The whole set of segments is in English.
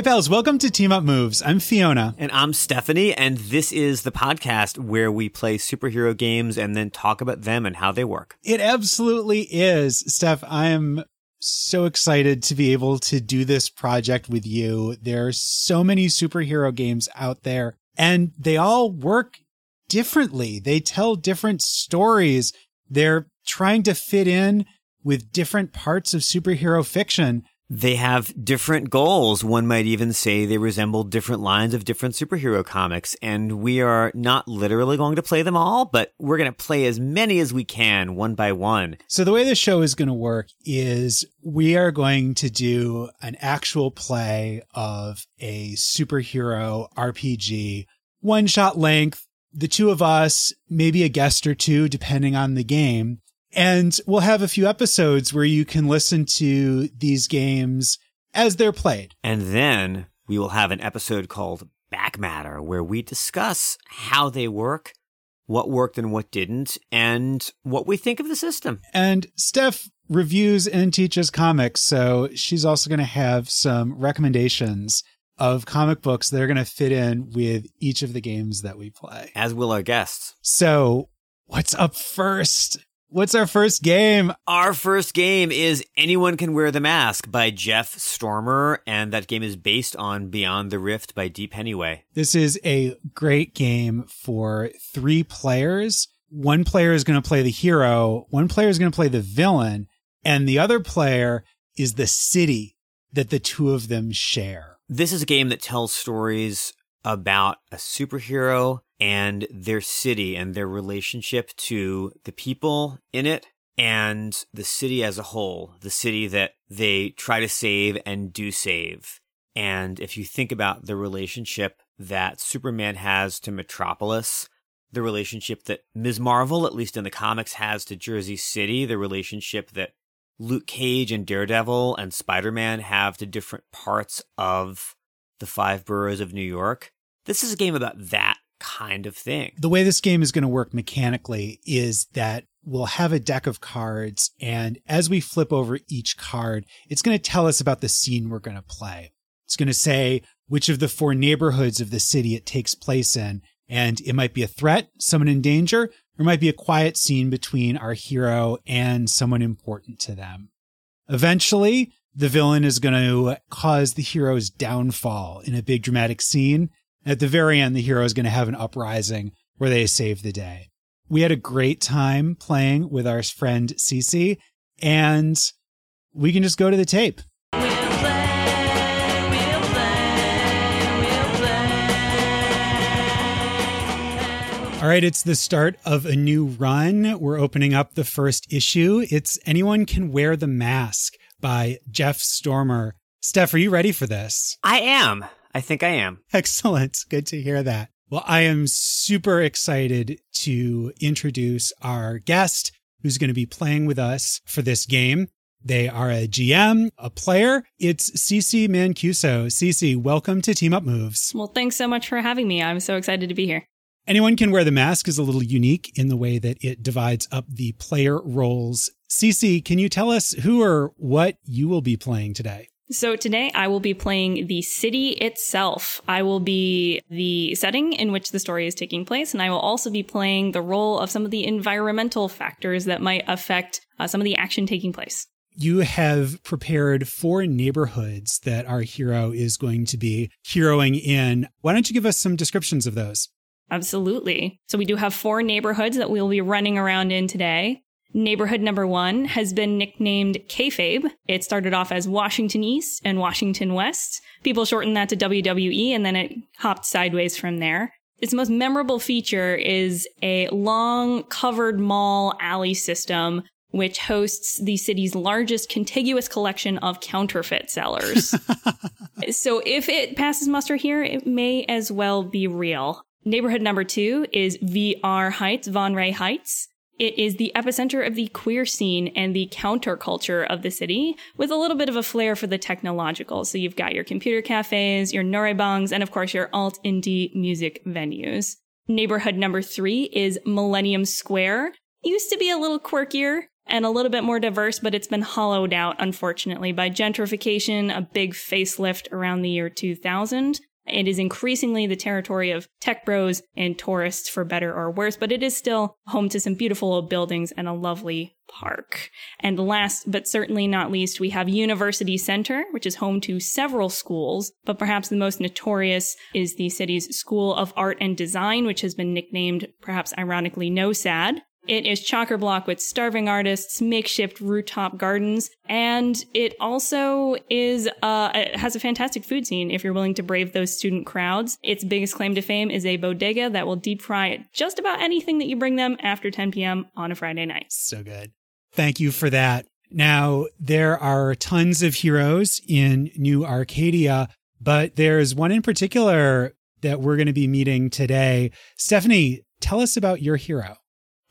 Hey, pals, welcome to Team Up Moves. I'm Fiona. And I'm Stephanie, and this is the podcast where we play superhero games and then talk about them and how they work. It absolutely is. Steph, I am so excited to be able to do this project with you. There are so many superhero games out there, and they all work differently. They tell different stories. They're trying to fit in with different parts of superhero fiction. They have different goals. One might even say they resemble different lines of different superhero comics. And we are not literally going to play them all, but we're going to play as many as we can one by one. So the way the show is going to work is we are going to do an actual play of a superhero RPG, one shot length. The two of us, maybe a guest or two, depending on the game. And we'll have a few episodes where you can listen to these games as they're played. And then we will have an episode called Back Matter where we discuss how they work, what worked and what didn't, and what we think of the system. And Steph reviews and teaches comics, so she's also going to have some recommendations of comic books that are going to fit in with each of the games that we play. As will our guests. So, what's up first? What's our first game? Our first game is Anyone Can Wear the Mask by Jeff Stormer, and that game is based on Beyond the Rift by Deep Pennyway. This is a great game for three players. One player is going to play the hero, one player is going to play the villain, and the other player is the city that the two of them share. This is a game that tells stories about a superhero and their city and their relationship to the people in it and the city as a whole, the city that they try to save and do save. And if you think about the relationship that Superman has to Metropolis, the relationship that Ms. Marvel, at least in the comics, has to Jersey City, the relationship that Luke Cage and Daredevil and Spider Man have to different parts of the five boroughs of New York. This is a game about that kind of thing. The way this game is going to work mechanically is that we'll have a deck of cards, and as we flip over each card, it's going to tell us about the scene we're going to play. It's going to say which of the four neighborhoods of the city it takes place in, and it might be a threat, someone in danger, or it might be a quiet scene between our hero and someone important to them. Eventually, the villain is going to cause the hero's downfall in a big dramatic scene, at the very end, the hero is going to have an uprising where they save the day. We had a great time playing with our friend Ceci, and we can just go to the tape. All right, it's the start of a new run. We're opening up the first issue. It's Anyone Can Wear the Mask by Jeff Stormer. Steph, are you ready for this? I am. I think I am. Excellent. Good to hear that. Well, I am super excited to introduce our guest who's going to be playing with us for this game. They are a GM, a player. It's Ceci Mancuso. Ceci, welcome to Team Up Moves. Well, thanks so much for having me. I'm so excited to be here. Anyone Can Wear the Mask is a little unique in the way that it divides up the player roles. Ceci, can you tell us who or what you will be playing today? So today I will be playing the city itself. I will be the setting in which the story is taking place, and I will also be playing the role of some of the environmental factors that might affect uh, some of the action taking place. You have prepared four neighborhoods that our hero is going to be heroing in. Why don't you give us some descriptions of those? Absolutely. So we do have four neighborhoods that we'll be running around in today. Neighborhood number one has been nicknamed Kayfabe. It started off as Washington East and Washington West. People shortened that to WWE and then it hopped sideways from there. Its most memorable feature is a long covered mall alley system which hosts the city's largest contiguous collection of counterfeit sellers. so if it passes muster here, it may as well be real. Neighborhood number two is VR Heights, Von Ray Heights. It is the epicenter of the queer scene and the counterculture of the city, with a little bit of a flair for the technological. So you've got your computer cafes, your noraebangs, and of course your alt indie music venues. Neighborhood number three is Millennium Square. Used to be a little quirkier, and a little bit more diverse, but it's been hollowed out, unfortunately, by gentrification, a big facelift around the year 2000. It is increasingly the territory of tech bros and tourists for better or worse, but it is still home to some beautiful old buildings and a lovely park. And last but certainly not least, we have University Center, which is home to several schools, but perhaps the most notorious is the city's School of Art and Design, which has been nicknamed, perhaps ironically, NOSAD. It is chocker block with starving artists, makeshift rooftop gardens, and it also is uh, it has a fantastic food scene if you're willing to brave those student crowds. Its biggest claim to fame is a bodega that will deep fry just about anything that you bring them after 10 p.m. on a Friday night. So good. Thank you for that. Now, there are tons of heroes in New Arcadia, but there's one in particular that we're going to be meeting today. Stephanie, tell us about your hero.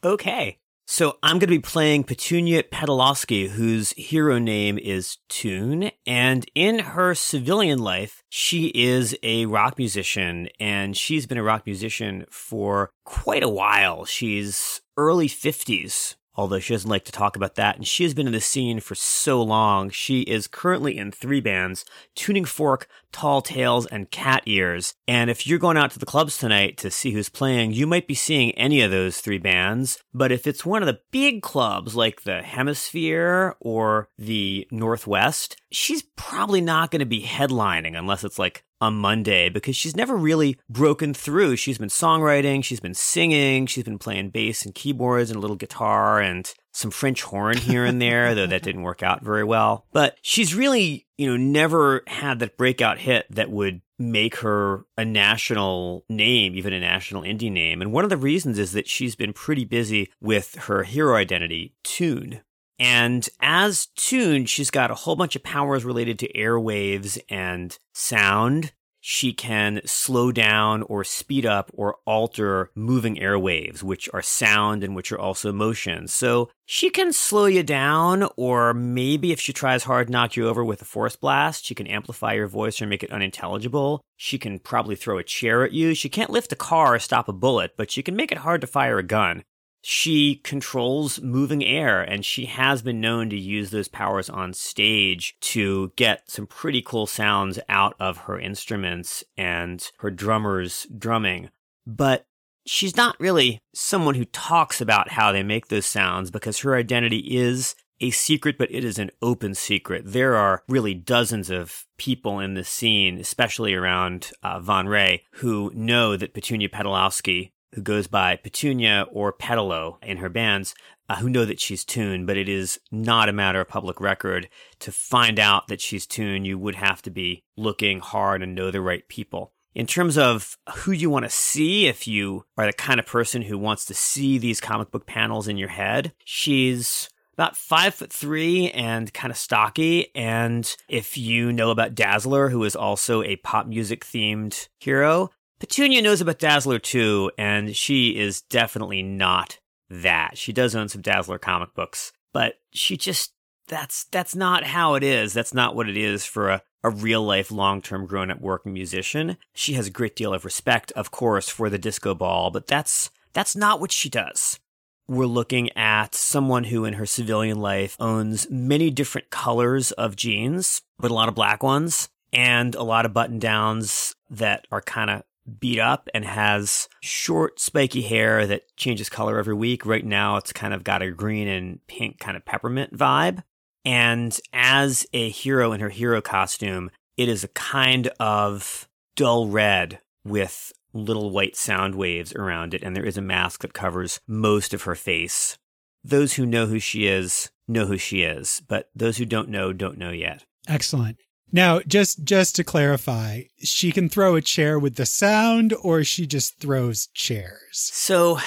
Okay. So I'm going to be playing Petunia Petalowski, whose hero name is Tune. And in her civilian life, she is a rock musician and she's been a rock musician for quite a while. She's early 50s although she doesn't like to talk about that. And she has been in the scene for so long. She is currently in three bands Tuning Fork, Tall Tales, and Cat Ears. And if you're going out to the clubs tonight to see who's playing, you might be seeing any of those three bands. But if it's one of the big clubs like the Hemisphere or the Northwest, she's probably not going to be headlining unless it's like on Monday because she's never really broken through. She's been songwriting, she's been singing, she's been playing bass and keyboards and a little guitar and some French horn here and there, though that didn't work out very well. But she's really, you know, never had that breakout hit that would make her a national name, even a national indie name. And one of the reasons is that she's been pretty busy with her hero identity, Tune. And as tuned, she's got a whole bunch of powers related to airwaves and sound. She can slow down or speed up or alter moving airwaves, which are sound and which are also motion. So she can slow you down, or maybe if she tries hard, knock you over with a force blast. She can amplify your voice or make it unintelligible. She can probably throw a chair at you. She can't lift a car or stop a bullet, but she can make it hard to fire a gun she controls moving air and she has been known to use those powers on stage to get some pretty cool sounds out of her instruments and her drummers drumming. But she's not really someone who talks about how they make those sounds because her identity is a secret, but it is an open secret. There are really dozens of people in the scene, especially around uh, Von Ray, who know that Petunia Petalowski who goes by Petunia or Petalo in her bands, uh, who know that she's Tune, but it is not a matter of public record. To find out that she's Tune, you would have to be looking hard and know the right people. In terms of who you want to see, if you are the kind of person who wants to see these comic book panels in your head, she's about five foot three and kind of stocky. And if you know about Dazzler, who is also a pop music themed hero, Petunia knows about Dazzler too, and she is definitely not that. She does own some Dazzler comic books, but she just that's that's not how it is. That's not what it is for a, a real life long term grown up working musician. She has a great deal of respect, of course, for the disco ball, but that's that's not what she does. We're looking at someone who in her civilian life owns many different colors of jeans, but a lot of black ones and a lot of button downs that are kind of beat up and has short, spiky hair that changes color every week. Right now, it's kind of got a green and pink kind of peppermint vibe. And as a hero in her hero costume, it is a kind of dull red with little white sound waves around it. And there is a mask that covers most of her face. Those who know who she is know who she is, but those who don't know don't know yet. Excellent. Now, just just to clarify, she can throw a chair with the sound or she just throws chairs. So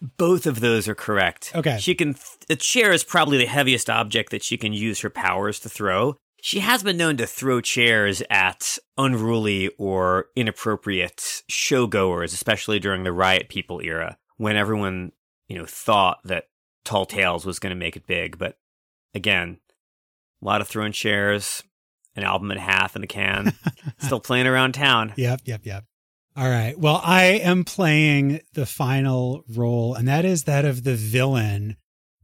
both of those are correct. Okay. She can a chair is probably the heaviest object that she can use her powers to throw. She has been known to throw chairs at unruly or inappropriate showgoers, especially during the riot people era, when everyone, you know, thought that Tall Tales was going to make it big, but again, a lot of throwing chairs, an album and a half in the can, still playing around town. Yep, yep, yep. All right. Well, I am playing the final role, and that is that of the villain.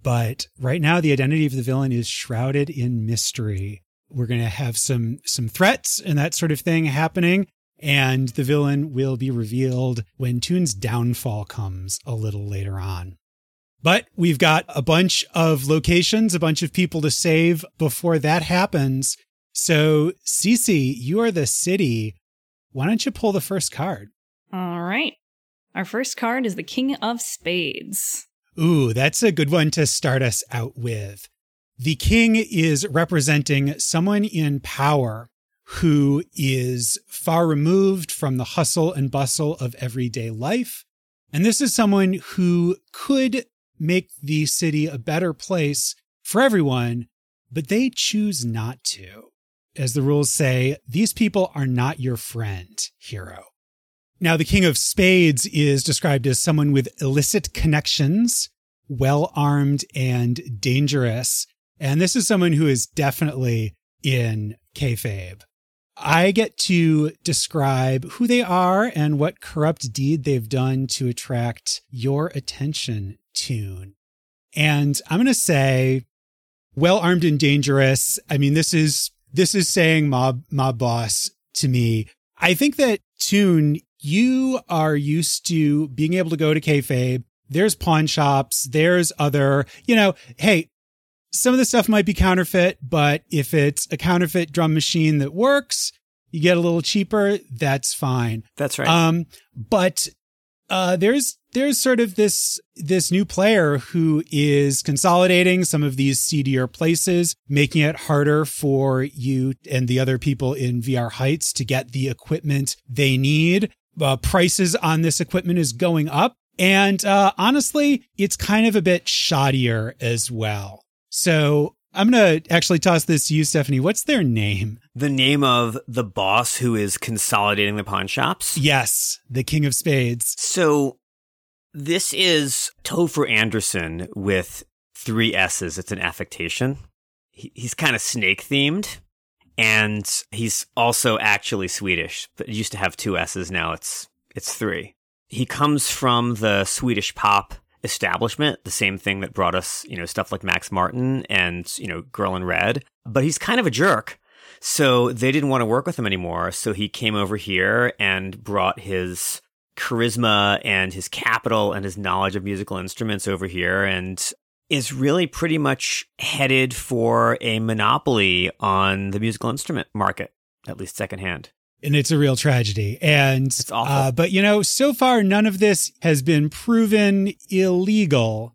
But right now, the identity of the villain is shrouded in mystery. We're going to have some some threats and that sort of thing happening, and the villain will be revealed when Tune's downfall comes a little later on. But we've got a bunch of locations, a bunch of people to save before that happens. So, Ceci, you are the city. Why don't you pull the first card? All right. Our first card is the King of Spades. Ooh, that's a good one to start us out with. The king is representing someone in power who is far removed from the hustle and bustle of everyday life. And this is someone who could make the city a better place for everyone, but they choose not to. As the rules say, these people are not your friend, hero. Now, the King of Spades is described as someone with illicit connections, well armed and dangerous. And this is someone who is definitely in kayfabe. I get to describe who they are and what corrupt deed they've done to attract your attention, Tune. And I'm going to say, well armed and dangerous. I mean, this is this is saying mob mob boss to me. I think that Tune, you are used to being able to go to kayfabe. There's pawn shops. There's other, you know, hey, some of the stuff might be counterfeit, but if it's a counterfeit drum machine that works, you get a little cheaper. That's fine. That's right. Um, but uh, there's there's sort of this this new player who is consolidating some of these seedier places, making it harder for you and the other people in VR Heights to get the equipment they need uh, prices on this equipment is going up. And uh, honestly, it's kind of a bit shoddier as well. So I'm going to actually toss this to you, Stephanie. What's their name? The name of the boss who is consolidating the pawn shops? Yes, the King of Spades. So this is Topher Anderson with three S's. It's an affectation. He, he's kind of snake themed and he's also actually Swedish. But it used to have two S's. Now it's it's three. He comes from the Swedish pop establishment, the same thing that brought us, you know, stuff like Max Martin and you know Girl in Red. But he's kind of a jerk. So they didn't want to work with him anymore. So he came over here and brought his charisma and his capital and his knowledge of musical instruments over here and is really pretty much headed for a monopoly on the musical instrument market, at least secondhand. And it's a real tragedy. And it's awful. Uh, but you know, so far none of this has been proven illegal.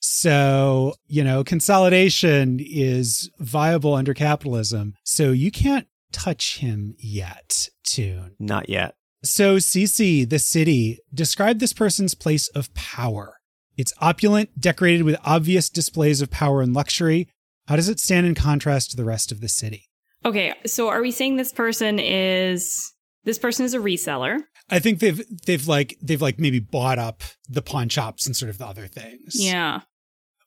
So, you know, consolidation is viable under capitalism. So you can't touch him yet, Tune. Not yet. So, Ceci, the city, describe this person's place of power. It's opulent, decorated with obvious displays of power and luxury. How does it stand in contrast to the rest of the city? Okay, so are we saying this person is this person is a reseller? I think they've they've like they've like maybe bought up the pawn shops and sort of the other things. Yeah.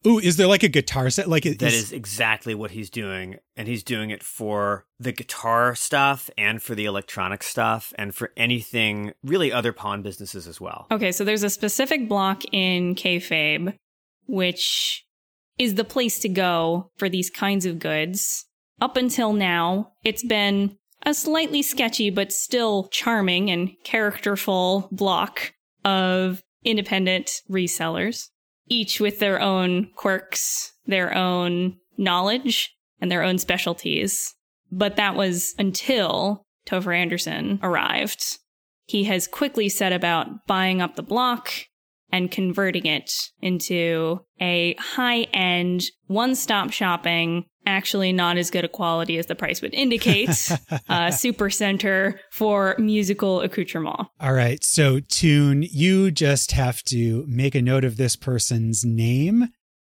Ooh, is there like a guitar set? Like that is exactly what he's doing, and he's doing it for the guitar stuff and for the electronic stuff and for anything really other pawn businesses as well. Okay, so there's a specific block in kayfabe, which is the place to go for these kinds of goods. Up until now, it's been a slightly sketchy but still charming and characterful block of independent resellers each with their own quirks, their own knowledge, and their own specialties. But that was until Topher Anderson arrived. He has quickly set about buying up the block and converting it into a high end, one stop shopping, actually not as good a quality as the price would indicate, uh, super center for musical accoutrement. All right. So, Tune, you just have to make a note of this person's name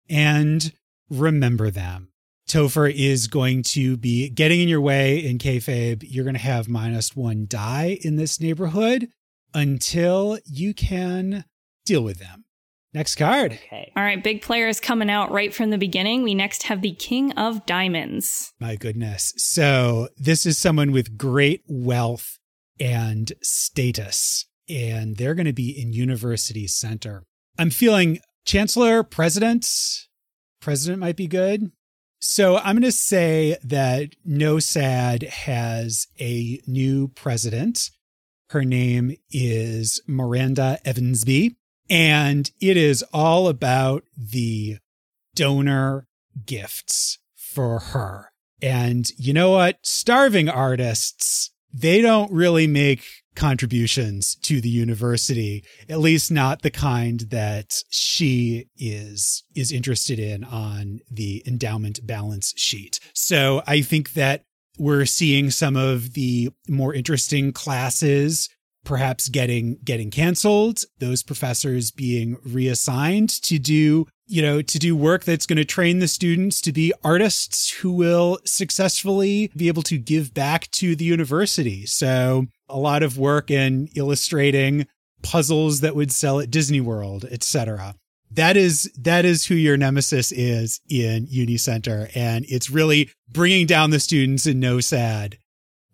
and remember them. Topher is going to be getting in your way in kayfabe. You're going to have minus one die in this neighborhood until you can deal with them. Next card. Okay. All right, big players coming out right from the beginning. We next have the King of Diamonds. My goodness. So, this is someone with great wealth and status, and they're going to be in University Center. I'm feeling Chancellor, President, President might be good. So I'm going to say that NOSAD has a new president. Her name is Miranda Evansby, and it is all about the donor gifts for her. And you know what? Starving artists, they don't really make contributions to the university, at least not the kind that she is is interested in on the endowment balance sheet. So I think that we're seeing some of the more interesting classes perhaps getting getting canceled those professors being reassigned to do you know to do work that's going to train the students to be artists who will successfully be able to give back to the university so a lot of work in illustrating puzzles that would sell at Disney World, etc. That is that is who your nemesis is in Uni Center, and it's really bringing down the students in NOSAD,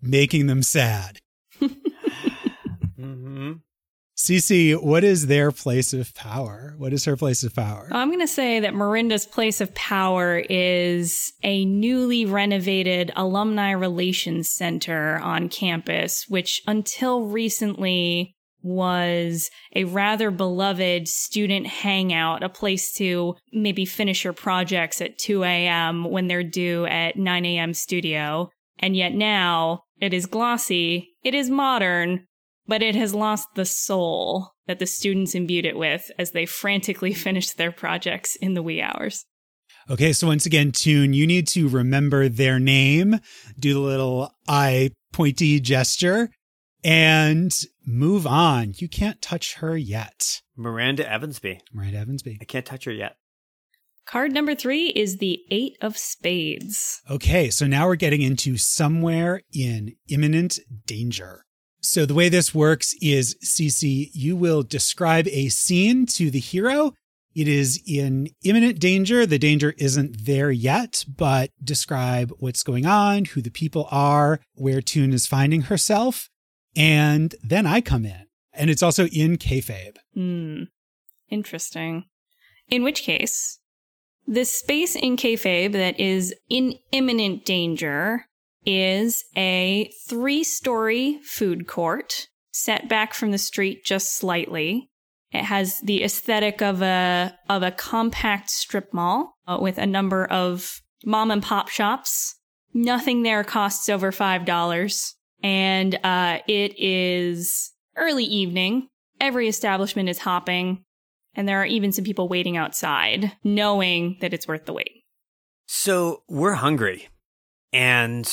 making them sad. Ceci, what is their place of power? What is her place of power? I'm going to say that Miranda's place of power is a newly renovated alumni relations center on campus, which until recently was a rather beloved student hangout, a place to maybe finish your projects at 2 a.m. when they're due at 9 a.m. studio. And yet now it is glossy, it is modern, but it has lost the soul that the students imbued it with as they frantically finished their projects in the wee hours. Okay, so once again, Tune, you need to remember their name, do the little eye pointy gesture, and move on. You can't touch her yet. Miranda Evansby. Miranda Evansby. I can't touch her yet. Card number three is the Eight of Spades. Okay, so now we're getting into somewhere in imminent danger. So the way this works is Ceci, you will describe a scene to the hero. It is in imminent danger. The danger isn't there yet, but describe what's going on, who the people are, where Tune is finding herself. And then I come in. And it's also in kayfabe. Hmm. Interesting. In which case, the space in kayfabe that is in imminent danger is a three story food court set back from the street just slightly. It has the aesthetic of a of a compact strip mall uh, with a number of mom and pop shops. Nothing there costs over five dollars, and uh, it is early evening. Every establishment is hopping, and there are even some people waiting outside, knowing that it's worth the wait. So we're hungry, and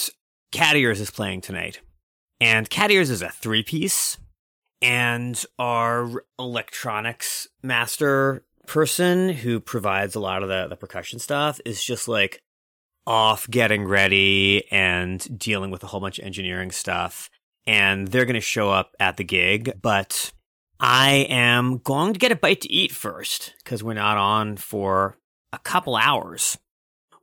Cat Ears is playing tonight. And Cat Ears is a three piece. And our electronics master person who provides a lot of the, the percussion stuff is just like off getting ready and dealing with a whole bunch of engineering stuff. And they're going to show up at the gig. But I am going to get a bite to eat first because we're not on for a couple hours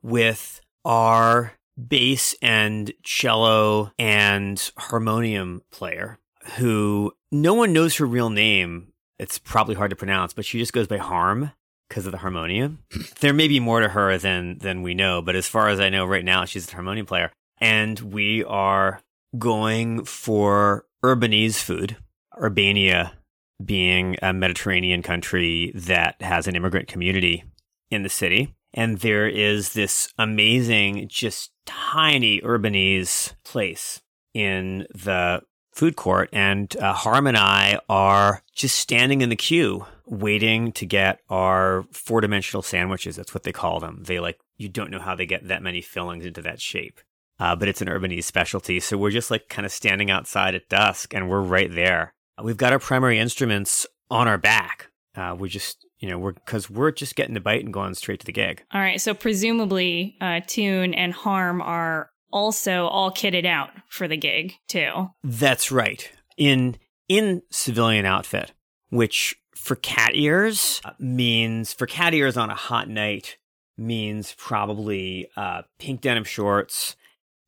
with our bass and cello and harmonium player who no one knows her real name. It's probably hard to pronounce, but she just goes by Harm because of the harmonium. there may be more to her than than we know, but as far as I know right now, she's a harmonium player. And we are going for Urbanese food. Urbania being a Mediterranean country that has an immigrant community in the city. And there is this amazing, just tiny Urbanese place in the food court. And uh, Harm and I are just standing in the queue waiting to get our four dimensional sandwiches. That's what they call them. They like, you don't know how they get that many fillings into that shape. Uh, but it's an Urbanese specialty. So we're just like kind of standing outside at dusk and we're right there. We've got our primary instruments on our back. Uh, we're just you know, we're because we're just getting the bite and going straight to the gig. All right, so presumably, uh, Tune and Harm are also all kitted out for the gig too. That's right. In in civilian outfit, which for cat ears uh, means for cat ears on a hot night means probably uh, pink denim shorts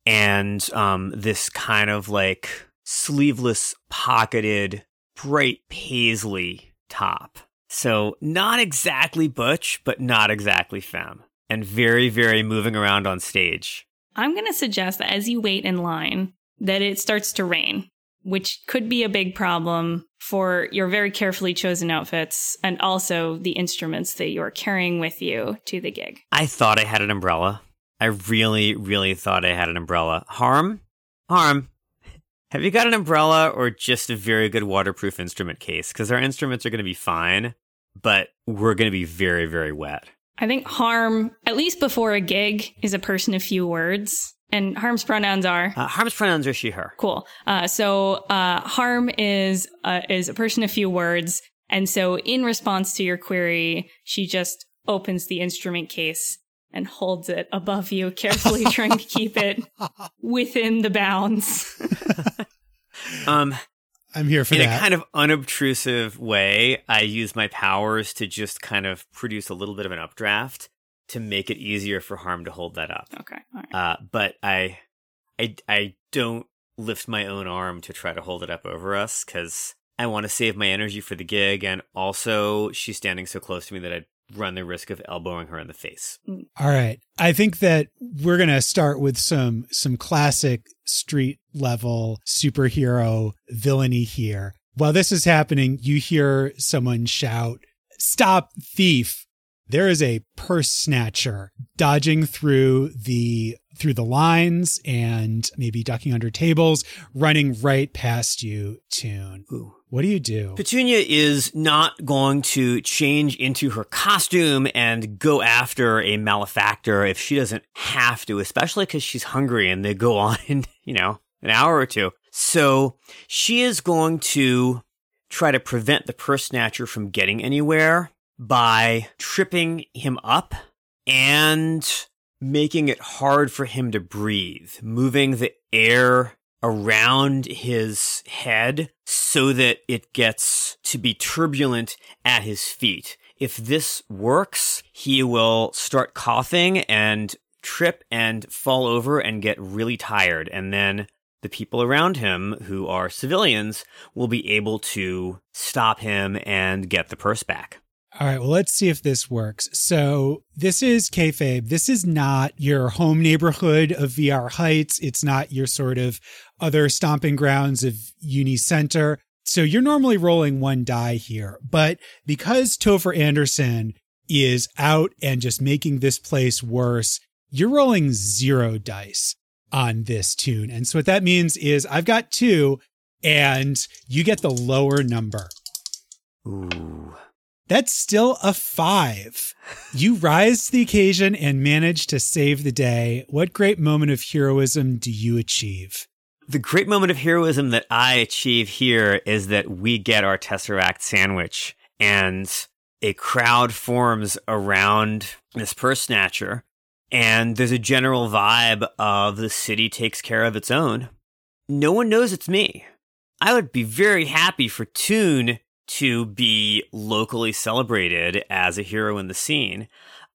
and um, this kind of like sleeveless, pocketed, bright paisley top so not exactly butch, but not exactly femme. and very, very moving around on stage. I'm going to suggest that as you wait in line, that it starts to rain, which could be a big problem for your very carefully chosen outfits and also the instruments that you're carrying with you to the gig. I thought I had an umbrella. I really, really thought I had an umbrella. Harm? Harm. Have you got an umbrella or just a very good waterproof instrument case? Because our instruments are going to be fine, but we're going to be very, very wet. I think Harm, at least before a gig, is a person of few words. And Harm's pronouns are Uh, Harm's pronouns are she, her. cool. Uh, so uh, Harm is uh, is a person of few words, and so in response to your query, she just opens the instrument case and holds it above you, carefully trying to keep it within the bounds. Um, I'm here for in that. a kind of unobtrusive way, I use my powers to just kind of produce a little bit of an updraft to make it easier for Harm to hold that up. Okay, all right. Uh, but I, I, I don't lift my own arm to try to hold it up over us because I want to save my energy for the gig, and also she's standing so close to me that I'd run the risk of elbowing her in the face. All right. I think that we're going to start with some some classic street level superhero villainy here. While this is happening, you hear someone shout, "Stop thief." There is a purse snatcher dodging through the through the lines and maybe ducking under tables, running right past you, Tune. Ooh. What do you do? Petunia is not going to change into her costume and go after a malefactor if she doesn't have to, especially because she's hungry and they go on in, you know, an hour or two. So she is going to try to prevent the purse snatcher from getting anywhere by tripping him up and making it hard for him to breathe, moving the air around his head so that it gets to be turbulent at his feet. If this works, he will start coughing and trip and fall over and get really tired. And then the people around him, who are civilians, will be able to stop him and get the purse back. All right, well, let's see if this works. So, this is kayfabe. This is not your home neighborhood of VR Heights. It's not your sort of other stomping grounds of Uni Center. So, you're normally rolling one die here. But because Topher Anderson is out and just making this place worse, you're rolling zero dice on this tune. And so, what that means is I've got two, and you get the lower number. Ooh. That's still a five. You rise to the occasion and manage to save the day. What great moment of heroism do you achieve? The great moment of heroism that I achieve here is that we get our Tesseract sandwich and a crowd forms around this purse snatcher. And there's a general vibe of the city takes care of its own. No one knows it's me. I would be very happy for Tune to be locally celebrated as a hero in the scene.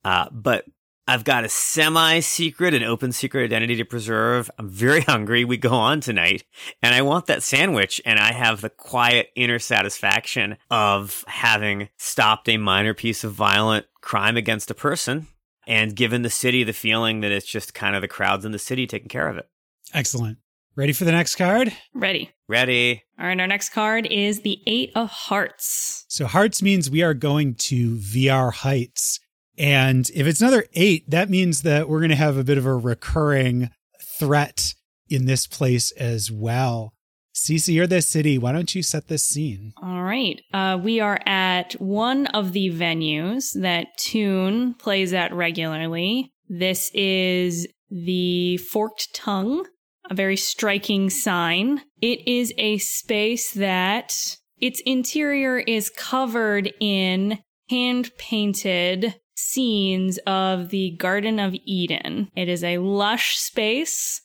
Uh, but I've got a semi secret and open secret identity to preserve. I'm very hungry. We go on tonight and I want that sandwich. And I have the quiet inner satisfaction of having stopped a minor piece of violent crime against a person and given the city the feeling that it's just kind of the crowds in the city taking care of it. Excellent. Ready for the next card? Ready. Ready? All right, our next card is the Eight of Hearts. So hearts means we are going to VR heights. And if it's another eight, that means that we're going to have a bit of a recurring threat in this place as well. Ceci, you're the city. Why don't you set this scene? All right. Uh, we are at one of the venues that Tune plays at regularly. This is the Forked Tongue, a very striking sign. It is a space that its interior is covered in hand painted scenes of the Garden of Eden. It is a lush space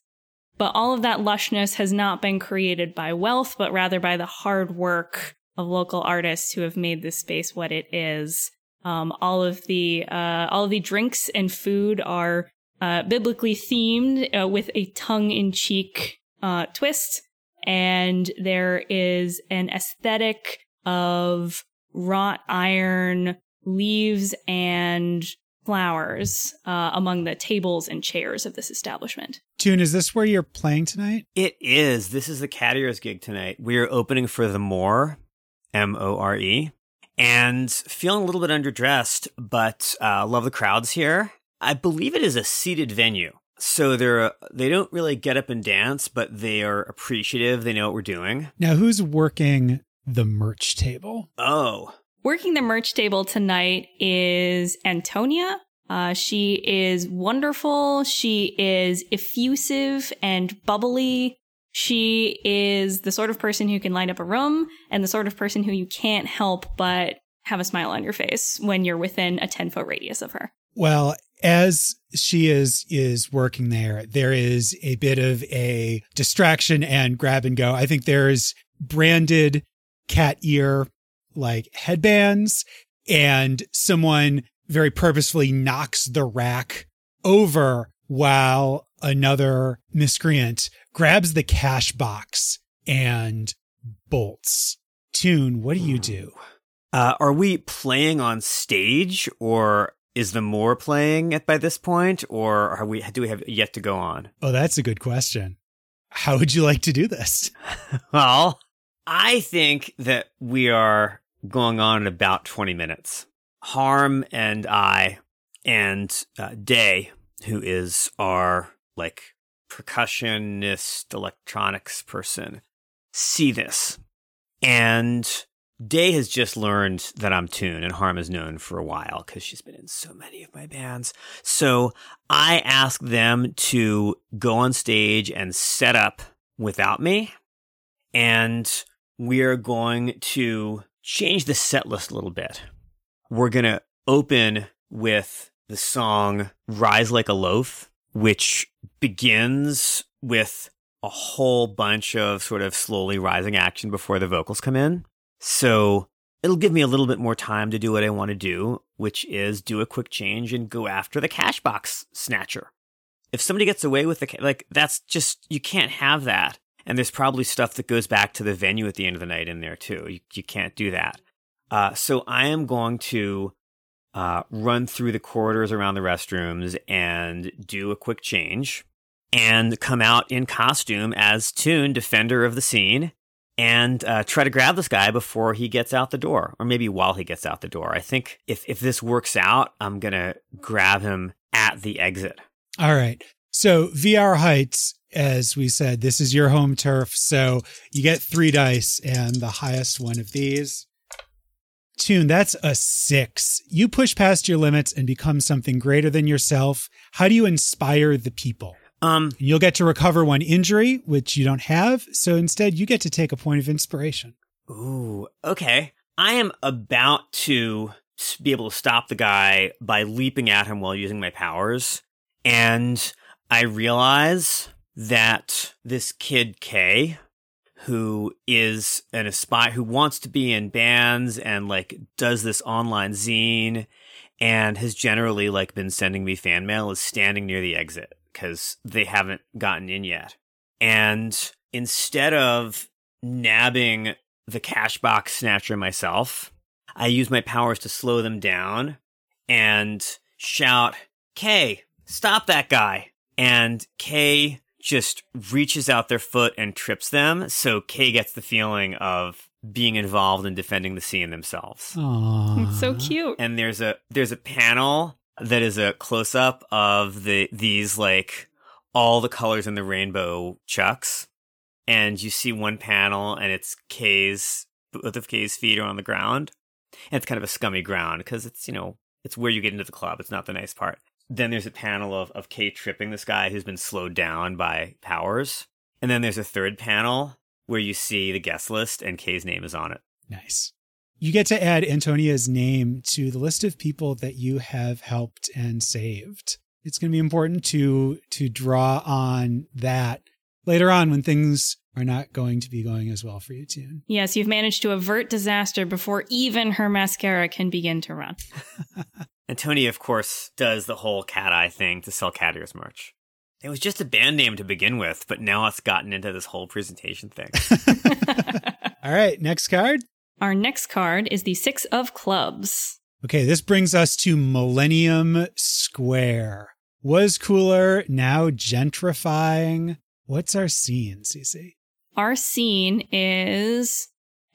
but all of that lushness has not been created by wealth, but rather by the hard work of local artists who have made this space what it is. Um, all of the uh, all of the drinks and food are uh, biblically themed uh, with a tongue-in-cheek uh, twist, and there is an aesthetic of wrought iron leaves and flowers uh, among the tables and chairs of this establishment. Tune, is this where you're playing tonight? It is. This is the Cat Ears gig tonight. We are opening for the More, M O R E, and feeling a little bit underdressed, but uh, love the crowds here. I believe it is a seated venue. So they're they don't really get up and dance, but they are appreciative. They know what we're doing. Now, who's working the merch table? Oh, Working the merch table tonight is Antonia. Uh, she is wonderful. She is effusive and bubbly. She is the sort of person who can light up a room and the sort of person who you can't help but have a smile on your face when you're within a 10 foot radius of her. Well, as she is is working there, there is a bit of a distraction and grab and go. I think there's branded cat ear like headbands and someone very purposefully knocks the rack over while another miscreant grabs the cash box and bolts. Tune, what do you do? uh, are we playing on stage, or is the More playing it by this point, or are we? Do we have yet to go on? Oh, that's a good question. How would you like to do this? Well, I think that we are going on in about 20 minutes. Harm and I and uh, Day, who is our like percussionist electronics person, see this. And Day has just learned that I'm Tune, and Harm has known for a while because she's been in so many of my bands. So I asked them to go on stage and set up without me. And we're going to change the set list a little bit. We're going to open with the song Rise Like a Loaf, which begins with a whole bunch of sort of slowly rising action before the vocals come in. So it'll give me a little bit more time to do what I want to do, which is do a quick change and go after the cash box snatcher. If somebody gets away with the, like, that's just, you can't have that. And there's probably stuff that goes back to the venue at the end of the night in there too. You, you can't do that. Uh, so I am going to uh, run through the corridors around the restrooms and do a quick change and come out in costume as Tune, defender of the scene, and uh, try to grab this guy before he gets out the door, or maybe while he gets out the door. I think if if this works out, I'm gonna grab him at the exit. All right. So VR Heights, as we said, this is your home turf. So you get three dice and the highest one of these. Tune, that's a six. You push past your limits and become something greater than yourself. How do you inspire the people? Um, you'll get to recover one injury, which you don't have. So instead, you get to take a point of inspiration. Ooh, okay. I am about to be able to stop the guy by leaping at him while using my powers. And I realize that this kid K, who is an aspire, who wants to be in bands and like does this online zine and has generally like been sending me fan mail, is standing near the exit because they haven't gotten in yet. And instead of nabbing the cash box snatcher myself. I use my powers to slow them down and shout, Kay, stop that guy. And Kay just reaches out their foot and trips them. So Kay gets the feeling of being involved in defending the scene themselves. Aww. It's so cute. And there's a there's a panel that is a close up of the these like all the colors in the rainbow chucks and you see one panel and it's K's both of K's feet are on the ground. And it's kind of a scummy ground because it's, you know, it's where you get into the club. It's not the nice part. Then there's a panel of, of Kay tripping this guy who's been slowed down by powers. And then there's a third panel where you see the guest list and K's name is on it. Nice. You get to add Antonia's name to the list of people that you have helped and saved. It's going to be important to to draw on that later on when things are not going to be going as well for you, Tune. Yes, you've managed to avert disaster before even her mascara can begin to run. And Tony, of course, does the whole cat eye thing to sell cat ears merch. It was just a band name to begin with, but now it's gotten into this whole presentation thing. All right, next card. Our next card is the Six of Clubs. Okay, this brings us to Millennium Square. Was cooler, now gentrifying. What's our scene, Ceci? Our scene is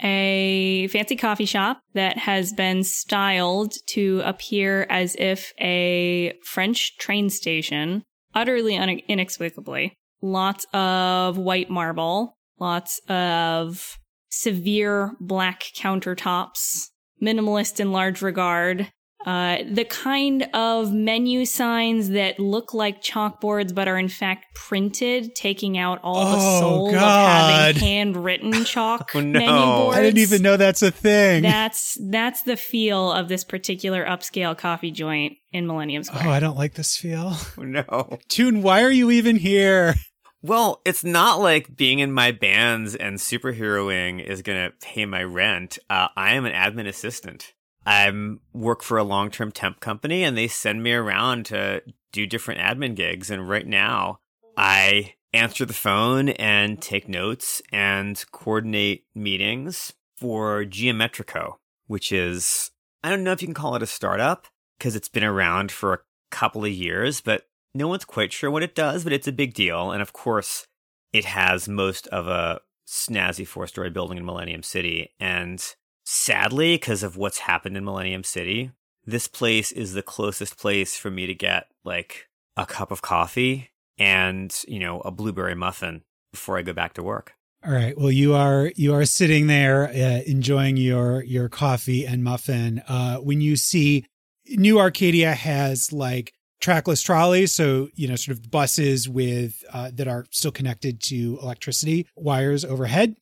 a fancy coffee shop that has been styled to appear as if a French train station, utterly un- inexplicably. Lots of white marble, lots of severe black countertops, minimalist in large regard, uh, the kind of menu signs that look like chalkboards but are in fact printed, taking out all the Oh, soul God. of having handwritten chalk Oh, no. menu I boards. I didn't even know that's a thing. That's that's the feel of this particular upscale coffee joint in Millennium Square. oh, I don't like this feel. Oh, no. Tune, why are you even here? Well, it's not like being in my bands and superheroing is going to pay my rent. Uh, I am an admin assistant. I work for a long term temp company and they send me around to do different admin gigs. And right now, I answer the phone and take notes and coordinate meetings for Geometrico, which is, I don't know if you can call it a startup because it's been around for a couple of years, but no one's quite sure what it does, but it's a big deal. And of course, it has most of a snazzy four story building in Millennium City. And sadly, because of what's happened in Millennium City, this place is the closest place for me to get like a cup of coffee and, you know, a blueberry muffin before I go back to work. All right. Well, you are you are sitting there uh, enjoying your your coffee and muffin. Uh, when you see New Arcadia has like trackless trolleys, so you know, sort of buses with uh, that are still connected to electricity wires overhead.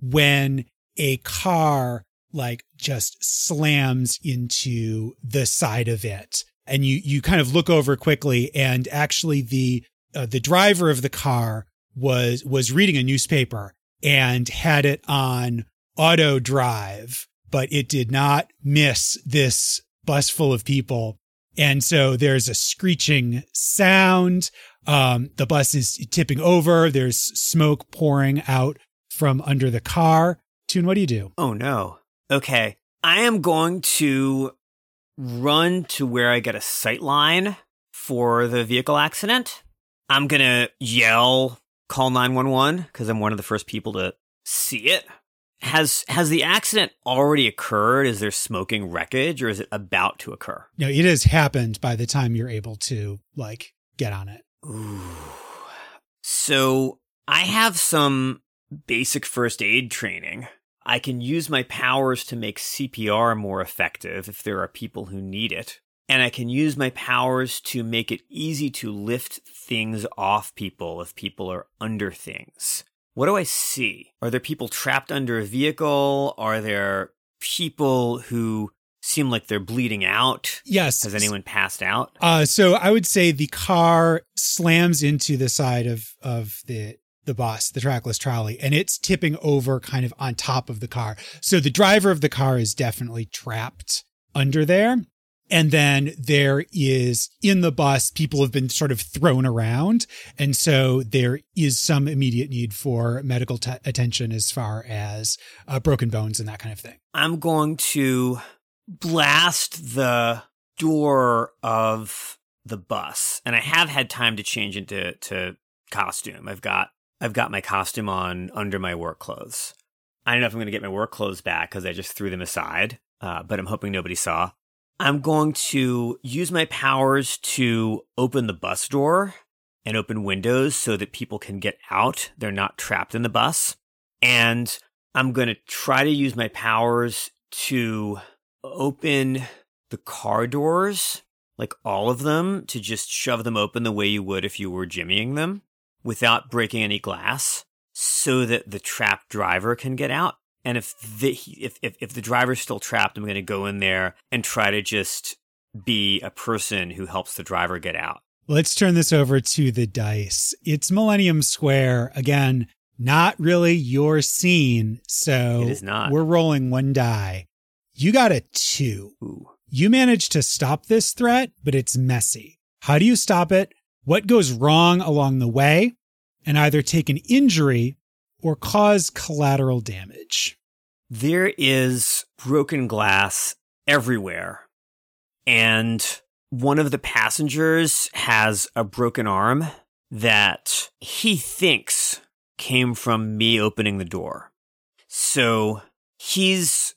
When a car like just slams into the side of it, and you you kind of look over quickly, and actually the uh, the driver of the car was was reading a newspaper and had it on auto drive, but it did not miss this bus full of people. And so there's a screeching sound. Um, the bus is tipping over. There's smoke pouring out from under the car. Tune, what do you do? Oh no. Okay. I am going to run to where I get a sight line for the vehicle accident. I'm going to yell, call 911 because I'm one of the first people to see it. Has has the accident already occurred? Is there smoking wreckage or is it about to occur? No, it has happened by the time you're able to like get on it. Ooh. So I have some basic first aid training. I can use my powers to make CPR more effective if there are people who need it. And I can use my powers to make it easy to lift things off people if people are under things. What do I see? Are there people trapped under a vehicle? Are there people who seem like they're bleeding out? Yes. Has anyone passed out? Uh, so I would say the car slams into the side of of the the bus, the trackless trolley, and it's tipping over kind of on top of the car. So the driver of the car is definitely trapped under there. And then there is in the bus, people have been sort of thrown around. And so there is some immediate need for medical t- attention as far as uh, broken bones and that kind of thing. I'm going to blast the door of the bus, and I have had time to change into to costume. I've got I've got my costume on under my work clothes. I don't know if I'm going to get my work clothes back because I just threw them aside, uh, but I'm hoping nobody saw. I'm going to use my powers to open the bus door and open windows so that people can get out. They're not trapped in the bus. And I'm going to try to use my powers to open the car doors, like all of them, to just shove them open the way you would if you were jimmying them without breaking any glass so that the trapped driver can get out. And if the if if, if the driver's still trapped, I'm going to go in there and try to just be a person who helps the driver get out. Let's turn this over to the dice. It's Millennium Square. Again, not really your scene. So It is not. we're rolling one die. You got a two. Ooh. You managed to stop this threat, but it's messy. How do you stop it? What goes wrong along the way? And either take an injury or cause collateral damage. There is broken glass everywhere and one of the passengers has a broken arm that he thinks came from me opening the door. So he's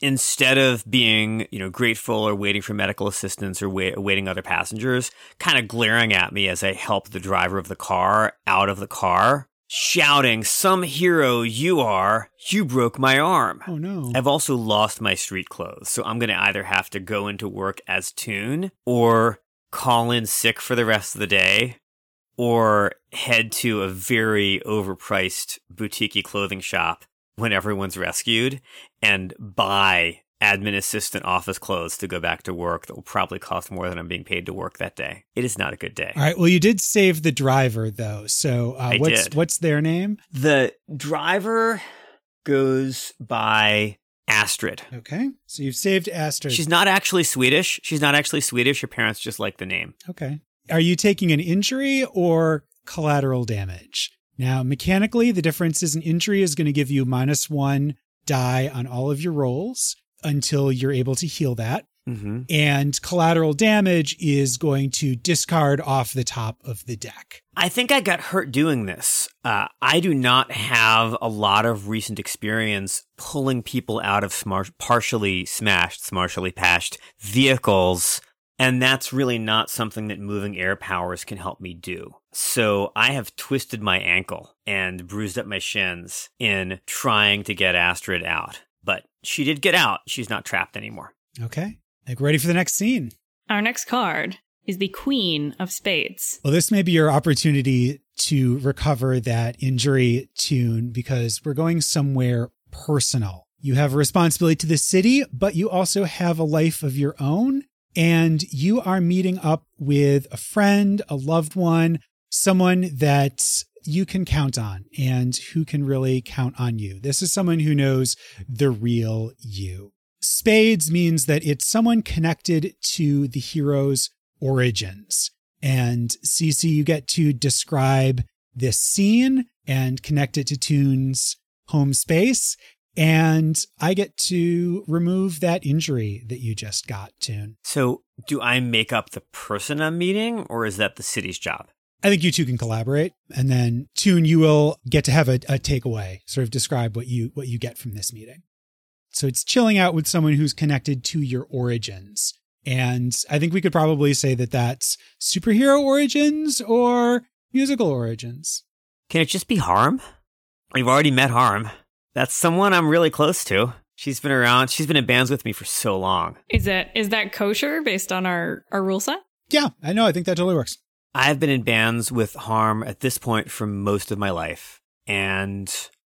instead of being, you know, grateful or waiting for medical assistance or wait, awaiting other passengers, kind of glaring at me as I help the driver of the car out of the car, shouting, "Some hero you are! You broke my arm." Oh no. I've also lost my street clothes, so I'm going to either have to go into work as Tune or call in sick for the rest of the day or head to a very overpriced boutique clothing shop when everyone's rescued and buy admin assistant office clothes to go back to work that will probably cost more than I'm being paid to work that day. It is not a good day. All right. Well, you did save the driver though. So uh, I what's did. what's their name? The driver goes by Astrid. Okay. So you've saved Astrid. She's not actually Swedish. She's not actually Swedish. Her parents just like the name. okay. Are you taking an injury or collateral damage? Now, mechanically, the difference is an injury is going to give you minus one die on all of your rolls until you're able to heal that. Mm-hmm. And collateral damage is going to discard off the top of the deck. I think I got hurt doing this. Uh, I do not have a lot of recent experience pulling people out of smart, partially smashed, smartly patched vehicles, and that's really not something that moving air powers can help me do. So I have twisted my ankle and bruised up my shins in trying to get Astrid out. But she did get out. She's not trapped anymore. Okay. Like ready for the next scene. Our next card is the Queen of Spades. Well, this may be your opportunity to recover that injury tune because we're going somewhere personal. You have a responsibility to the city, but you also have a life of your own. And you are meeting up with a friend, a loved one, someone that you can count on and who can really count on you. This is someone who knows the real you. Spades means that it's someone connected to the hero's origins. And Ceci, you get to describe this scene and connect it to Tune's home space. And I get to remove that injury that you just got, Toon. So, do I make up the person I'm meeting, or is that the city's job? I think you two can collaborate, and then Tune, you will get to have a, a takeaway, sort of describe what you what you get from this meeting. So it's chilling out with someone who's connected to your origins, and I think we could probably say that that's superhero origins or musical origins. Can it just be Harm? We've already met Harm. That's someone I'm really close to. She's been around. She's been in bands with me for so long. Is that is that kosher based on our our rule set? Yeah, I know. I think that totally works. I've been in bands with Harm at this point for most of my life. And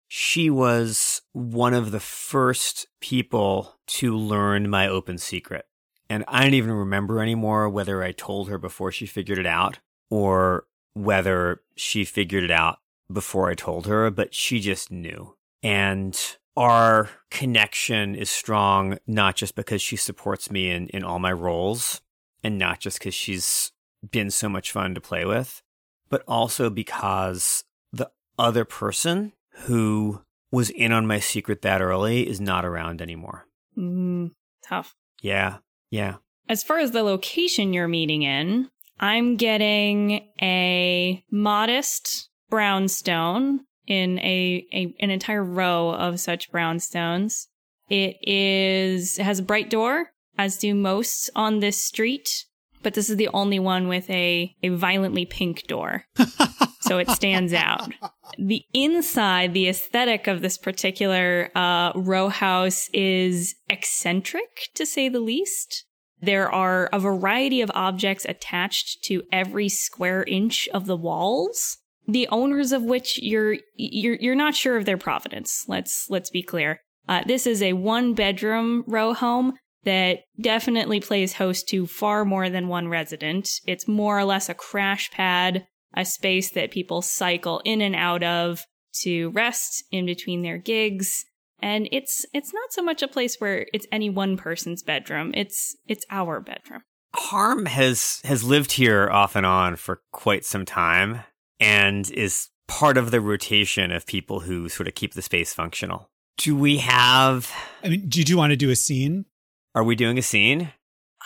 she was one of the first people to learn my open secret. And I don't even remember anymore whether I told her before she figured it out or whether she figured it out before I told her, but she just knew. And our connection is strong, not just because she supports me in, in all my roles and not just because she's been so much fun to play with, but also because the other person who was in on my secret that early is not around anymore. Mm, tough. Yeah, yeah. As far as the location you're meeting in, I'm getting a modest brownstone in a, a an entire row of such brownstones. It is it has a bright door, as do most on this street, but this is the only one with a, a violently pink door. so it stands out. The inside, the aesthetic of this particular uh, row house is eccentric, to say the least. There are a variety of objects attached to every square inch of the walls. The owners of which you're you're you're not sure of their provenance. Let's let's be clear. Uh, this is a one bedroom row home that definitely plays host to far more than one resident. It's more or less a crash pad, a space that people cycle in and out of to rest in between their gigs. And it's it's not so much a place where it's any one person's bedroom. It's it's our bedroom. Harm has has lived here off and on for quite some time and is part of the rotation of people who sort of keep the space functional. Do we have I mean, do you want to do a scene? Are we doing a scene?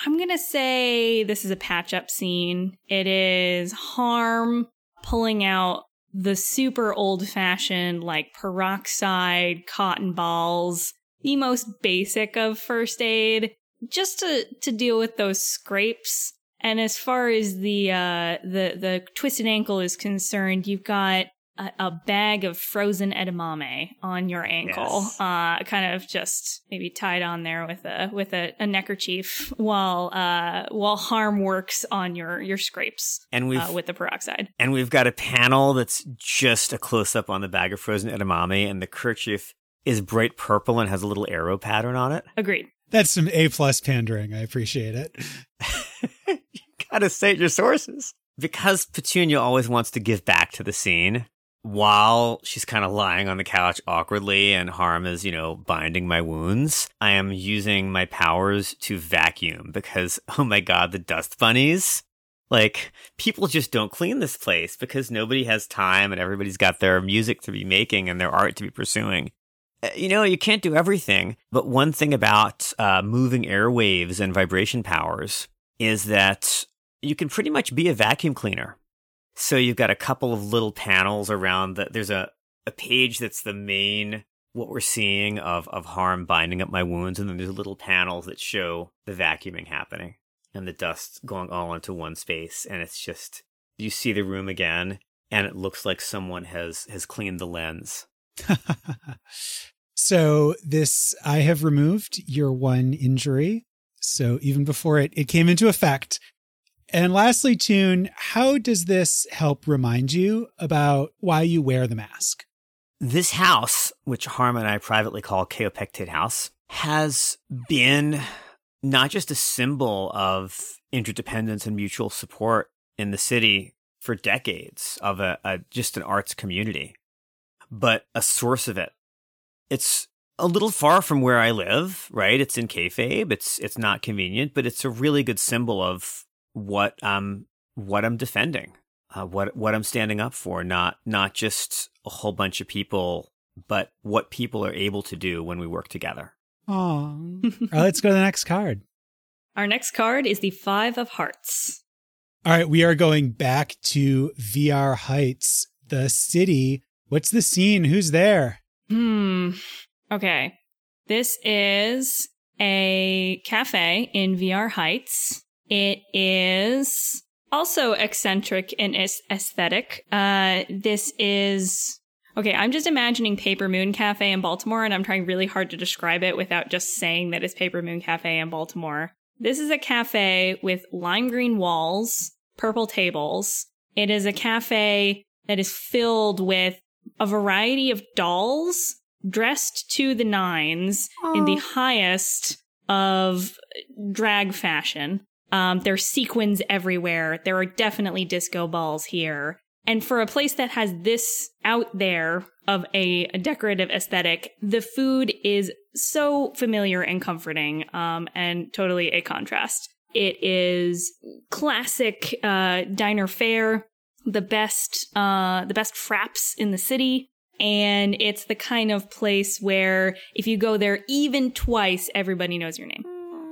I'm going to say this is a patch up scene. It is Harm pulling out the super old fashioned, like peroxide cotton balls, the most basic of first aid, just to, to deal with those scrapes. And as far as the uh, the the twisted ankle is concerned, you've got a, a bag of frozen edamame on your ankle, Yes. uh, kind of just maybe tied on there with a with a, a neckerchief while uh, while harm works on your your scrapes And we've uh, with the peroxide. and we've got a panel that's just a close up on the bag of frozen edamame, and the kerchief is bright purple and has a little arrow pattern on it. Agreed. That's some A plus pandering. I appreciate it. you gotta cite your sources. Because Petunia always wants to give back to the scene while she's kind of lying on the couch awkwardly and Harm is, you know, binding my wounds, I am using my powers to vacuum because, oh my god, the dust bunnies. Like, people just don't clean this place because nobody has time and everybody's got their music to be making and their art to be pursuing. Uh, You know, you can't do everything. But one thing about uh, moving airwaves and vibration powers is that you can pretty much be a vacuum cleaner. So you've got a couple of little panels around that. There's a, a page that's the main what we're seeing of of harm binding up my wounds, and then there's little panels that show the vacuuming happening and the dust going all into one space, and it's just you see the room again, and it looks like someone has has cleaned the lens. so this I have removed your one injury. So even before it, it came into effect. And lastly, Tune, how does this help remind you about why you wear the mask? This house, which Harm and I privately call Kaopectate House, has been not just a symbol of interdependence and mutual support in the city for decades of a, a just an arts community, but a source of it. It's a little far from where I live, right? It's in kayfabe. It's it's not convenient, but it's a really good symbol of what um what I'm defending, uh, what what I'm standing up for. Not not just a whole bunch of people, but what people are able to do when we work together. Oh, All right, let's go to the next card. Our next card is the Five of Hearts. All right, we are going back to VR Heights, the city. What's the scene? Who's there? Hmm. Okay. This is a cafe in VR Heights. It is also eccentric and aes- aesthetic. Uh, this is okay. I'm just imagining Paper Moon Cafe in Baltimore, and I'm trying really hard to describe it without just saying that it's Paper Moon Cafe in Baltimore. This is a cafe with lime green walls, purple tables. It is a cafe that is filled with a variety of dolls dressed to the nines in the highest of drag fashion. Um, there's sequins everywhere. There are definitely disco balls here. And for a place that has this out there of a, a decorative aesthetic, the food is so familiar and comforting, um, and totally a contrast. It is classic uh, diner fare, the best uh, the best fraps in the city, and it's the kind of place where if you go there even twice, everybody knows your name.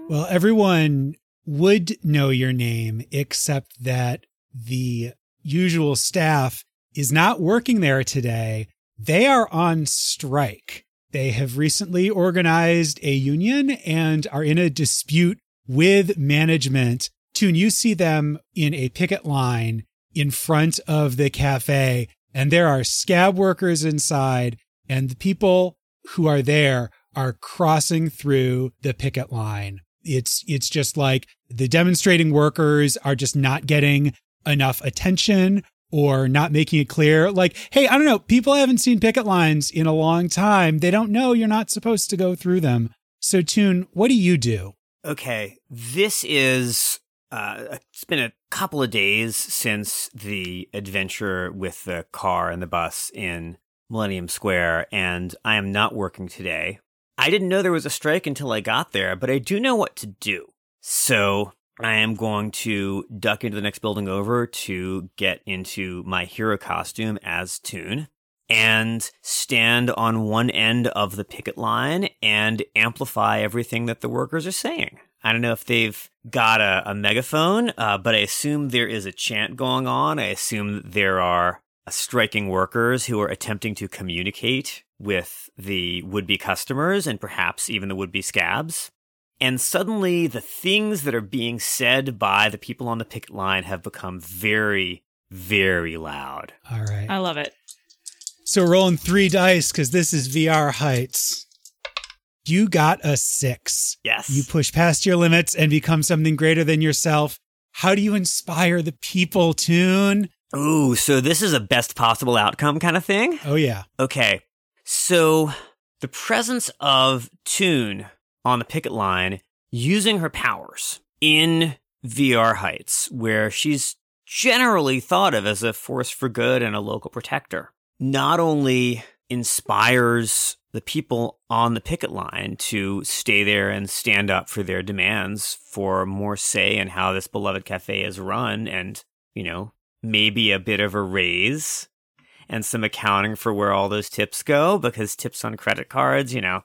Well, everyone would know your name except that the usual staff is not working there today. They are on strike. They have recently organized a union and are in a dispute with management. Tune, you see them in a picket line in front of the cafe, and there are scab workers inside, and the people who are there are crossing through the picket line. It's it's just like the demonstrating workers are just not getting enough attention or not making it clear. Like, hey, I don't know, people haven't seen picket lines in a long time. They don't know you're not supposed to go through them. So, Tune, what do you do? Okay, this is. Uh, it's been a couple of days since the adventure with the car and the bus in Millennium Square, and I am not working today. I didn't know there was a strike until I got there, but I do know what to do. So I am going to duck into the next building over to get into my hero costume as Tune and stand on one end of the picket line and amplify everything that the workers are saying. I don't know if they've got a, a megaphone, uh, but I assume there is a chant going on. I assume there are striking workers who are attempting to communicate with the would be customers and perhaps even the would be scabs. And suddenly, the things that are being said by the people on the picket line have become very, very loud. All right. I love it. So rolling three dice because this is VR Heights. You got a six. Yes. You push past your limits and become something greater than yourself. How do you inspire the people, Tune? Ooh, so this is a best possible outcome kind of thing? Oh, yeah. Okay. So the presence of Tune on the picket line using her powers in VR Heights, where she's generally thought of as a force for good and a local protector, not only inspires the people on the picket line to stay there and stand up for their demands for more say in how this beloved cafe is run and, you know, maybe a bit of a raise and some accounting for where all those tips go because tips on credit cards, you know.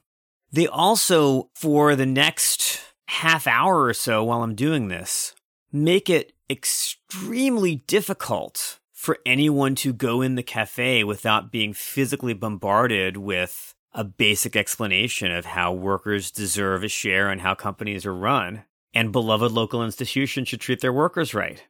They also, for the next half hour or so while I'm doing this, make it extremely difficult for anyone to go in the cafe without being physically bombarded with a basic explanation of how workers deserve a share and how companies are run. And beloved local institutions should treat their workers right.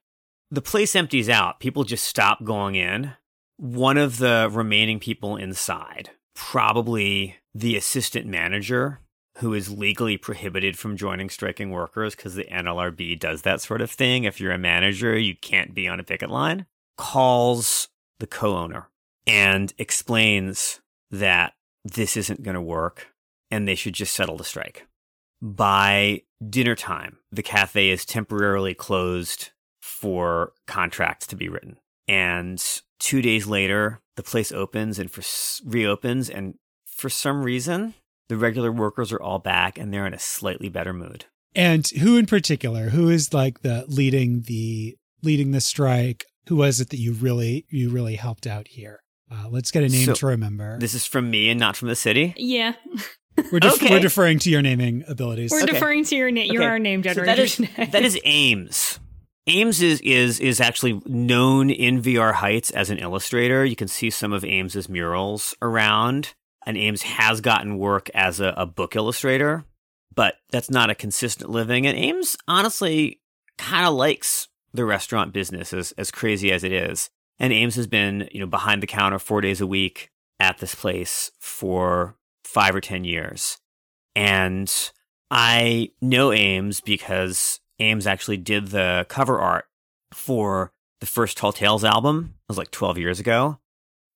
The place empties out. People just stop going in. One of the remaining people inside, probably the assistant manager, who is legally prohibited from joining striking workers because the NLRB does that sort of thing. If you're a manager, you can't be on a picket line, calls the co owner and explains that this isn't going to work and they should just settle the strike. By dinner time, the cafe is temporarily closed for contracts to be written. And two days later, the place opens and for, reopens. And for some reason, the regular workers are all back and they're in a slightly better mood. And who in particular? Who is like the leading the leading the strike? Who was it that you really you really helped out here? Uh, let's get a name So, to remember. This is from me and not from the city. Yeah. we're, def- okay. we're deferring to your naming abilities. We're Okay. deferring to your name. You're Okay. our name So generator that is today. that is Ames. Ames is is is actually known in VR Heights as an illustrator. You can see some of Ames's murals around, and Ames has gotten work as a, a book illustrator, but that's not a consistent living. And Ames honestly kind of likes the restaurant business as as crazy as it is. And Ames has been, you know, behind the counter four days a week at this place for five or ten years. And I know Ames because Ames actually did the cover art for the first Tall Tales album. It was like 12 years ago.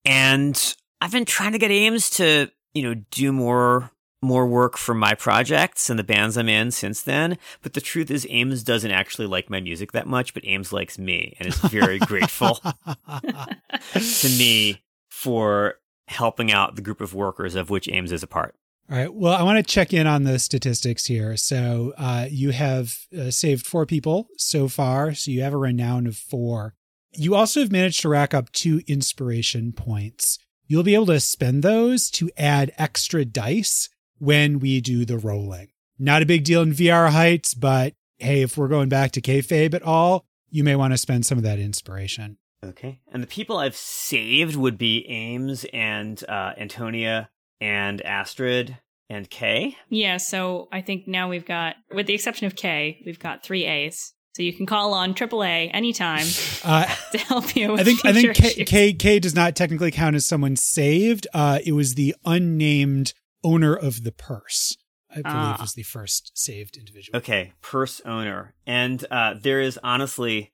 And I've been trying to get Ames to, you know, do more more work for my projects and the bands I'm in since then. But the truth is Ames doesn't actually like my music that much, but Ames likes me and is very grateful to me for helping out the group of workers of which Ames is a part. All right. Well, I want to check in on the statistics here. So uh, you have uh, saved four people so far. So you have a renown of four. You also have managed to rack up two inspiration points. You'll be able to spend those to add extra dice when we do the rolling. Not a big deal in VR heights, but hey, if we're going back to kayfabe at all, you may want to spend some of that inspiration. Okay. And the people I've saved would be Ames and uh, Antonia and Astrid and Kay. yeah, so I think now we've got, with the exception of K, we've got three A's. So you can call on AAA anytime Uh, to help you with I think I think K. K K does not technically count as someone saved. Uh, it was the unnamed owner of the purse. I believe Ah. was the first saved individual. Okay. Purse owner. And uh, there is honestly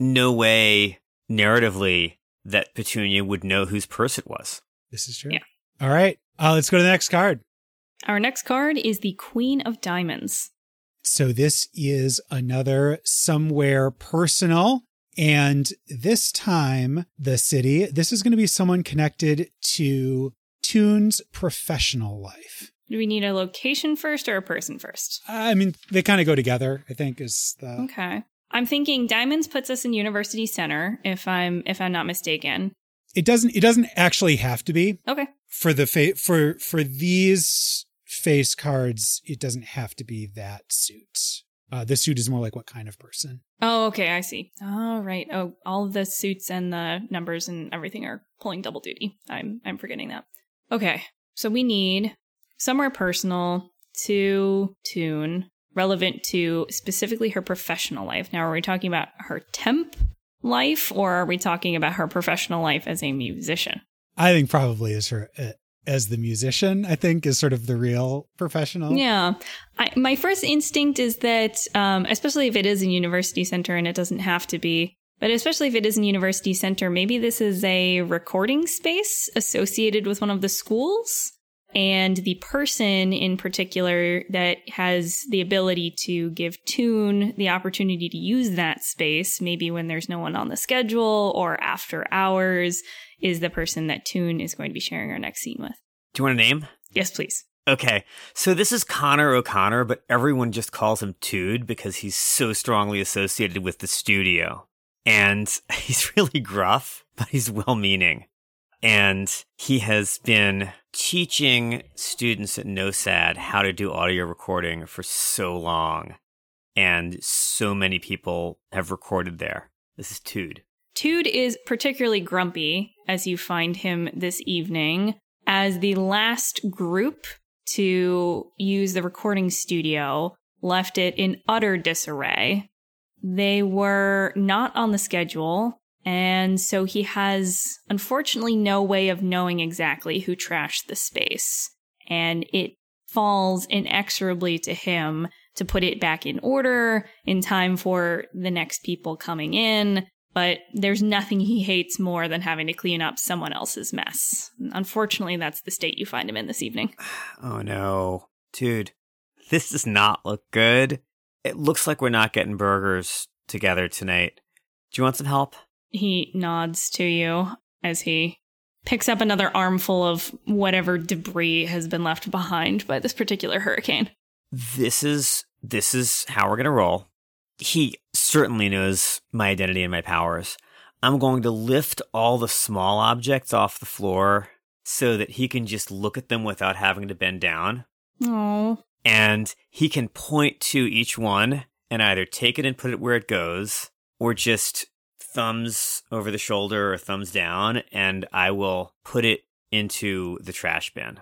no way narratively that Petunia would know whose purse it was. This is true. Yeah. All right. Uh, let's go to the next card. Our next card is the Queen of Diamonds. So this is another somewhere personal. And this time, the city, this is going to be someone connected to Tune's professional life. Do we need a location first or a person first? I mean, they kind of go together, I think, is the. Okay. I'm thinking Diamonds puts us in University Center, if I'm if I'm not mistaken. It doesn't, it doesn't actually have to be. Okay. for the fa- for for these face cards, it doesn't have to be that suit. Uh, the suit is more like what kind of person. Oh, okay, I see. All right. Oh, all the suits and the numbers and everything are pulling double duty. I'm I'm forgetting that. Okay, so we need somewhere personal to tune relevant to specifically her professional life. Now, are we talking about her temp life, or are we talking about her professional life as a musician? I think probably as her uh, as the musician. I think is sort of the real professional. Yeah, I, my first instinct is that, um, especially if it is a university center, and it doesn't have to be. But especially if it is a university center, maybe this is a recording space associated with one of the schools and the person in particular that has the ability to give Tune the opportunity to use that space, maybe when there's no one on the schedule or after hours, is the person that Tune is going to be sharing our next scene with. Do you want a name? Yes, please. Okay, so this is Connor O'Connor, but everyone just calls him Tude because he's so strongly associated with the studio. And he's really gruff, but he's well meaning. And he has been teaching students at NOSAD how to do audio recording for so long. And so many people have recorded there. This is Tude. Tude is particularly grumpy as you find him this evening as the last group to use the recording studio left it in utter disarray. They were not on the schedule, and so he has unfortunately no way of knowing exactly who trashed the space. And it falls inexorably to him to put it back in order in time for the next people coming in but there's nothing he hates more than having to clean up someone else's mess. Unfortunately, that's the state you find him in this evening. Oh no. Dude, this does not look good. It looks like we're not getting burgers together tonight. Do you want some help? He nods to you as he picks up another armful of whatever debris has been left behind by this particular hurricane. This is this is how we're going to roll he certainly knows my identity and my powers. I'm going to lift all the small objects off the floor so that he can just look at them without having to bend down. Oh. And he can point to each one and either take it and put it where it goes or just thumbs over the shoulder or thumbs down and I will put it into the trash bin.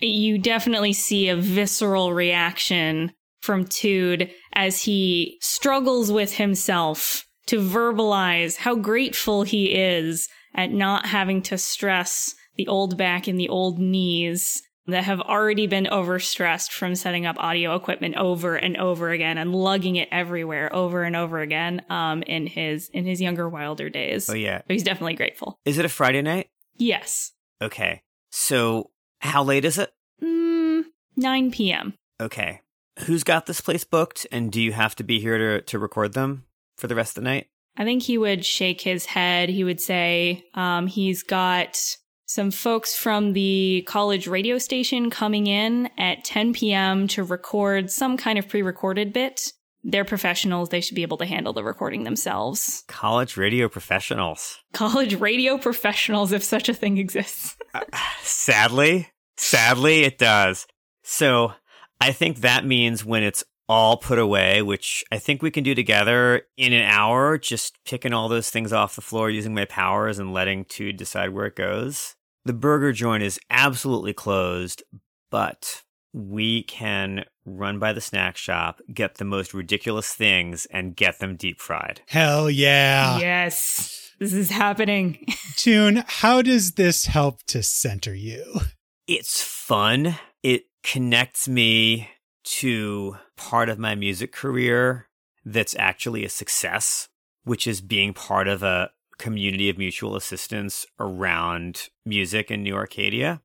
You definitely see a visceral reaction from Tude as he struggles with himself to verbalize how grateful he is at not having to stress the old back and the old knees that have already been overstressed from setting up audio equipment over and over again and lugging it everywhere over and over again um, in his in his younger wilder days. Oh yeah. So he's definitely grateful. Is it a Friday night? Yes. Okay. So how late is it? Mm, 9 p.m. Okay who's got this place booked and do you have to be here to, to record them for the rest of the night? I think he would shake his head. He would say um, he's got some folks from the college radio station coming in at 10 p.m. to record some kind of pre recorded bit. They're professionals. They should be able to handle the recording themselves. College radio professionals. College radio professionals, if such a thing exists. uh, sadly, sadly, it does. So I think that means when it's all put away, which I think we can do together in an hour, just picking all those things off the floor using my powers and letting Tude decide where it goes. The burger joint is absolutely closed, but we can run by the snack shop, get the most ridiculous things, and get them deep fried. Hell yeah. Yes. This is happening. Tune, how does this help to center you? It's fun. It connects me to part of my music career that's actually a success, which is being part of a community of mutual assistance around music in New Arcadia.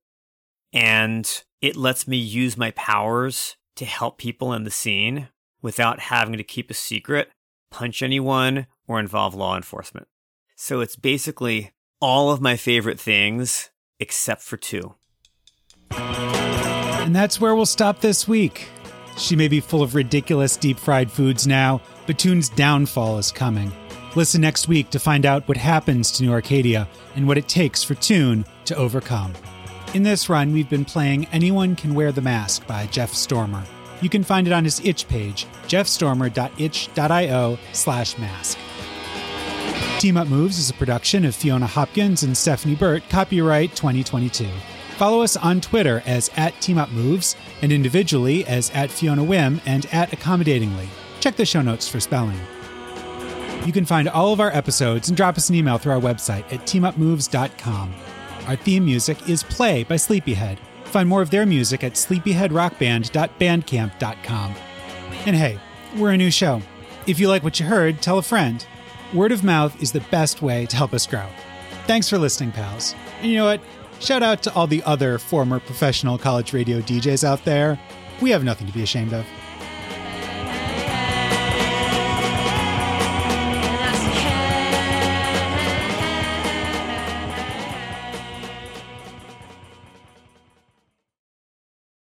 And it lets me use my powers to help people in the scene without having to keep a secret, punch anyone, or involve law enforcement. So it's basically all of my favorite things except for two. And that's where we'll stop this week. She may be full of ridiculous deep fried foods now, but Tune's downfall is coming. Listen next week to find out what happens to New Arcadia and what it takes for Tune to overcome. In this run, we've been playing Anyone Can Wear the Mask by Jeff Stormer. You can find it on his itch page, jeffstormer.itch.io slash mask. Team Up Moves is a production of Fiona Hopkins and Stephanie Burt, copyright 2022. Follow us on Twitter as at Team Up Moves and individually as at Fiona Whim and at Accommodatingly. Check the show notes for spelling. You can find all of our episodes and drop us an email through our website at teamupmoves.com. Our theme music is Play by Sleepyhead. Find more of their music at sleepyheadrockband.bandcamp.com. And hey, we're a new show. If you like what you heard, tell a friend. Word of mouth is the best way to help us grow. Thanks for listening, pals. And you know what? Shout out to all the other former professional college radio DJs out there. We have nothing to be ashamed of.